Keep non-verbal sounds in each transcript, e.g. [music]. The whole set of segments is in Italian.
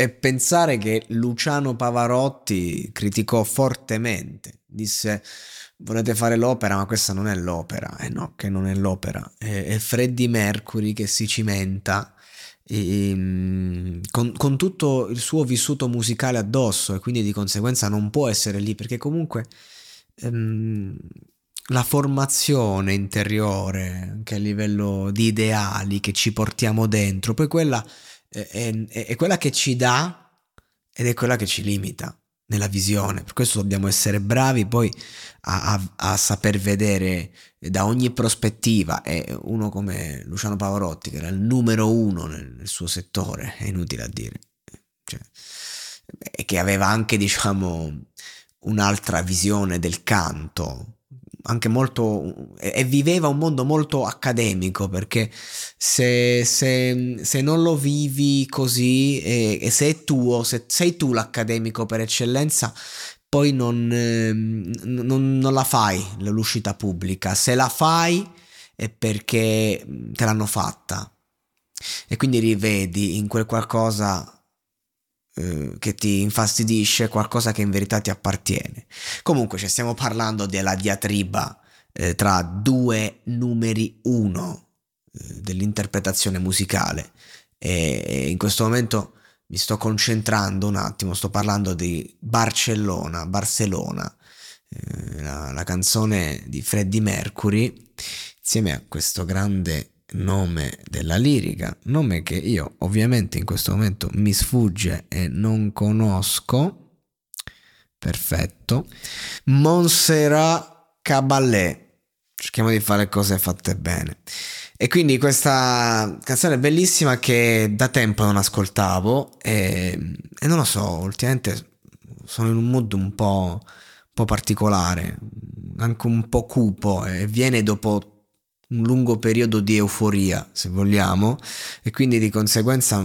E pensare che Luciano Pavarotti criticò fortemente, disse volete fare l'opera? Ma questa non è l'opera, eh no che non è l'opera, è, è Freddie Mercury che si cimenta e, ehm, con, con, tutto il suo vissuto musicale addosso e quindi di conseguenza non può essere lì perché comunque ehm, la formazione interiore anche a livello di ideali che ci portiamo dentro, poi quella è, è, è quella che ci dà ed è quella che ci limita nella visione. Per questo dobbiamo essere bravi poi a, a, a, saper vedere da ogni prospettiva. E uno come Luciano Pavarotti, che era il numero uno nel, nel suo settore, è inutile a dire, cioè, e che aveva anche, diciamo, un'altra visione del canto anche molto e viveva un mondo molto accademico perché se, se, se non lo vivi così e, e, se è tuo, se sei tu l'accademico per eccellenza, poi non, eh, non, non la fai l'uscita pubblica. Se la fai è perché te l'hanno fatta e quindi rivedi in quel qualcosa che ti infastidisce, qualcosa che in verità ti appartiene. Comunque ci stiamo parlando della diatriba eh, tra due numeri uno eh, dell'interpretazione musicale e in questo momento mi sto concentrando un attimo, sto parlando di Barcellona, Barcellona, eh, la, la canzone di Freddie Mercury insieme a questo grande nome della lirica, nome che io ovviamente in questo momento mi sfugge e non conosco. Perfetto. Montserrat Caballé. Cerchiamo di fare cose fatte bene. E quindi questa canzone bellissima che da tempo non ascoltavo e, e non lo so, ultimamente sono in un mood un po', un po' particolare, anche un po' cupo e viene dopo un lungo periodo di euforia, se vogliamo, e quindi di conseguenza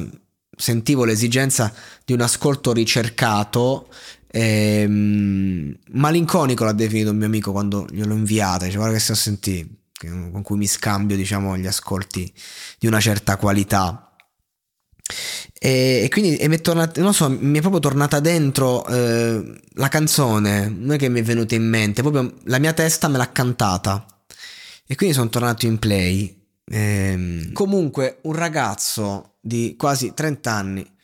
sentivo l'esigenza di un ascolto ricercato. Ehm, malinconico l'ha definito un mio amico quando gliel'ho inviata, dice guarda che sto a sentire, con cui mi scambio diciamo gli ascolti di una certa qualità. E, e quindi e mi, è tornata, non so, mi è proprio tornata dentro eh, la canzone, non è che mi è venuta in mente, proprio la mia testa me l'ha cantata. E quindi sono tornato in play. Ehm, comunque, un ragazzo di quasi 30 anni,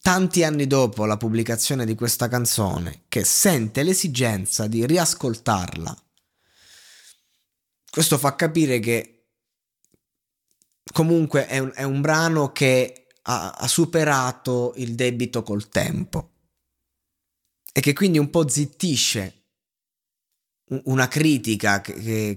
tanti anni dopo la pubblicazione di questa canzone, che sente l'esigenza di riascoltarla. Questo fa capire che comunque è un, è un brano che ha, ha superato il debito col tempo e che quindi un po' zittisce una critica che, che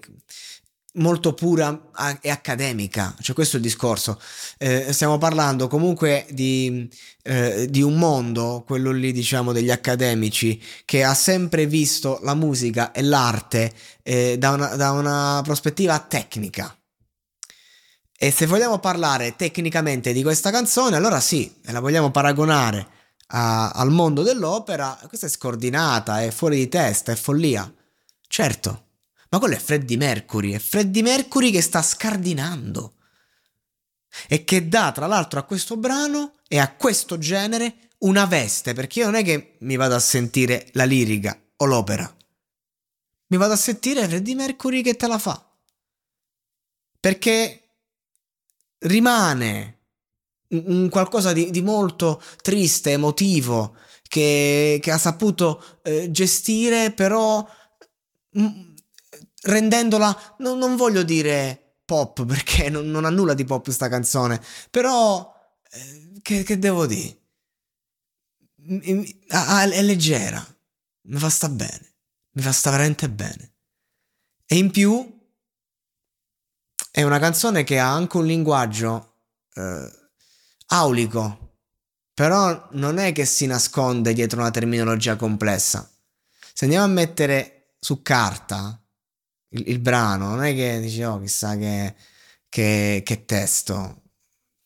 molto pura e accademica, cioè questo è il discorso. Eh, stiamo parlando comunque di, eh, di, un mondo, quello lì diciamo degli accademici, che ha sempre visto la musica e l'arte eh, da, una, da una prospettiva tecnica. E se vogliamo parlare tecnicamente di questa canzone, allora sì, la vogliamo paragonare a, al mondo dell'opera, questa è scordinata, è fuori di testa, è follia. Certo, ma quello è Freddie Mercury, è Freddie Mercury che sta scardinando. E che dà tra l'altro a questo brano e a questo genere una veste, perché io non è che mi vado a sentire la lirica o l'opera, mi vado a sentire Freddie Mercury che te la fa, perché rimane un qualcosa di, di molto triste, emotivo, che, che ha saputo eh, gestire però rendendola, no, non voglio dire pop perché [laughs] non, non, ha nulla di pop sta canzone, però eh, che, che, devo dire? Ah, è leggera, mi fa sta bene, mi fa sta veramente bene. E in più è una canzone che ha anche un linguaggio eh, aulico, però non è che si nasconde dietro una terminologia complessa. Se andiamo a mettere su carta il, il brano, non è che dici, oh, chissà che, che, che testo.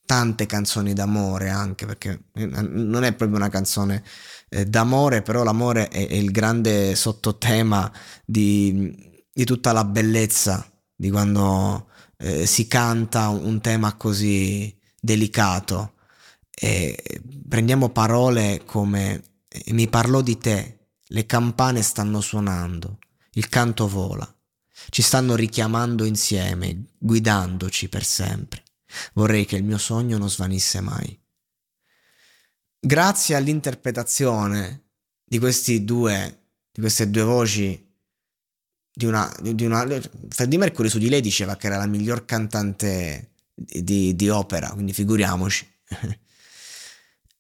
Tante canzoni d'amore anche, perché non è proprio una canzone eh, d'amore, però l'amore è, è, il grande sottotema di, di tutta la bellezza di quando eh, si canta un, un, tema così delicato. E prendiamo parole come mi parlò di te, le campane stanno suonando, il canto vola, ci stanno richiamando insieme, guidandoci per sempre. Vorrei che il mio sogno non svanisse mai. Grazie all'interpretazione di, due, di queste due voci di una, di una, Freddie Mercury su di lei diceva che era la miglior cantante di, di opera, quindi figuriamoci.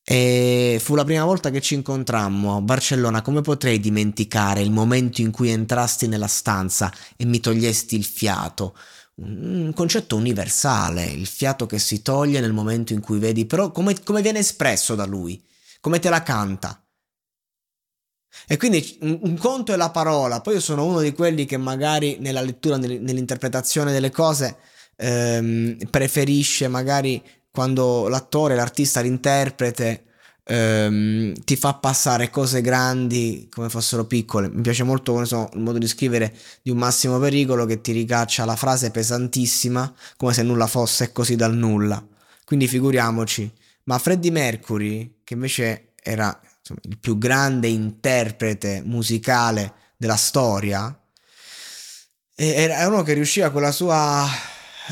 E fu la prima volta che ci incontrammo a Barcellona. Come potrei dimenticare il momento in cui entrasti nella stanza e mi togliesti il fiato? Un concetto universale, il fiato che si toglie nel momento in cui vedi, però come, come viene espresso da lui, come te la canta. E quindi un, conto è la parola, poi io sono uno di quelli che magari nella lettura, nell, nell'interpretazione delle cose ehm, preferisce magari quando l'attore, l'artista, l'interprete ehm, ti fa passare cose grandi come fossero piccole. Mi piace molto so, il modo di scrivere di un Massimo Pericolo che ti ricaccia la frase pesantissima come se nulla fosse così dal nulla. Quindi figuriamoci. Ma Freddie Mercury, che invece era insomma, il più grande interprete musicale della storia, era uno che riusciva con la sua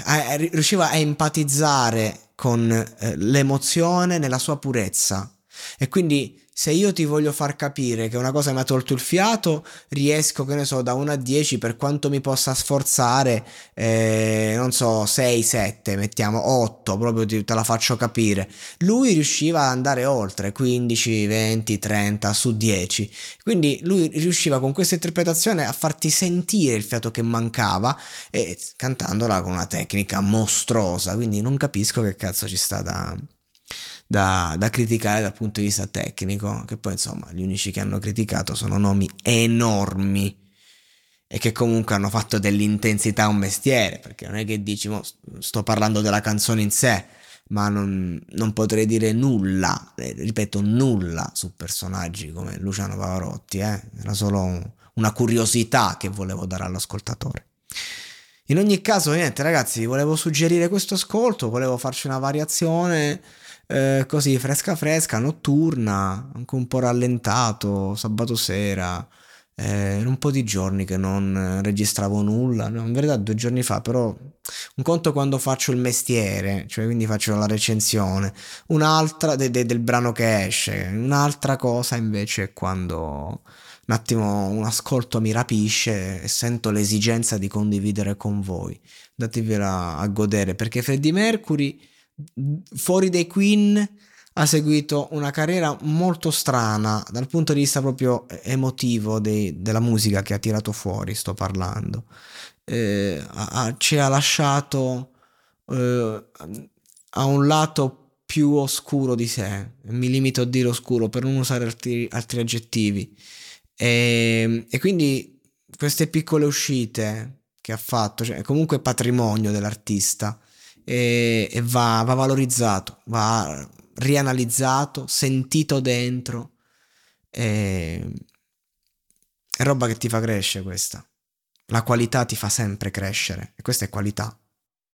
a, riusciva a empatizzare con eh, l'emozione nella sua purezza. E quindi se io ti voglio far capire che una cosa mi ha tolto il fiato, riesco, che ne so, da 1 a 10 per quanto mi possa sforzare, eh, non so, 6, 7, mettiamo 8, proprio ti, te la faccio capire. Lui riusciva ad andare oltre 15, 20, 30 su 10. Quindi lui riusciva con questa interpretazione a farti sentire il fiato che mancava e cantandola con una tecnica mostruosa. Quindi non capisco che cazzo ci sta da da, da, criticare dal punto di vista tecnico, che poi insomma gli unici che hanno criticato sono nomi enormi e che comunque hanno fatto dell'intensità un mestiere, perché non è che dici, sto parlando della canzone in sé, ma non, non potrei dire nulla, eh, ripeto, nulla su personaggi come Luciano Pavarotti, eh? era solo una curiosità che volevo dare all'ascoltatore. In ogni caso, niente ragazzi, volevo suggerire questo ascolto, volevo farci una variazione eh, così fresca fresca, notturna, anche un po' rallentato, sabato sera. Eh, un po' di giorni che non registravo nulla, no, in verità due giorni fa, però un conto quando faccio il mestiere, cioè quindi faccio la recensione, un'altra de, de, del brano che esce, un'altra cosa invece è quando un attimo un ascolto mi rapisce e sento l'esigenza di condividere con voi. Datevela a godere perché Freddie Mercury fuori dai Queen ha seguito una carriera molto strana dal punto di vista proprio emotivo dei, della musica che ha tirato fuori, sto parlando. Eh, ha, ci ha lasciato eh, a un lato più oscuro di sé, mi limito a dire oscuro per non usare altri, altri aggettivi. E, e, quindi queste piccole uscite che ha fatto, cioè comunque patrimonio dell'artista e, e va, va valorizzato, va rianalizzato, sentito dentro. E... È roba che ti fa crescere questa. La qualità ti fa sempre crescere e questa è qualità.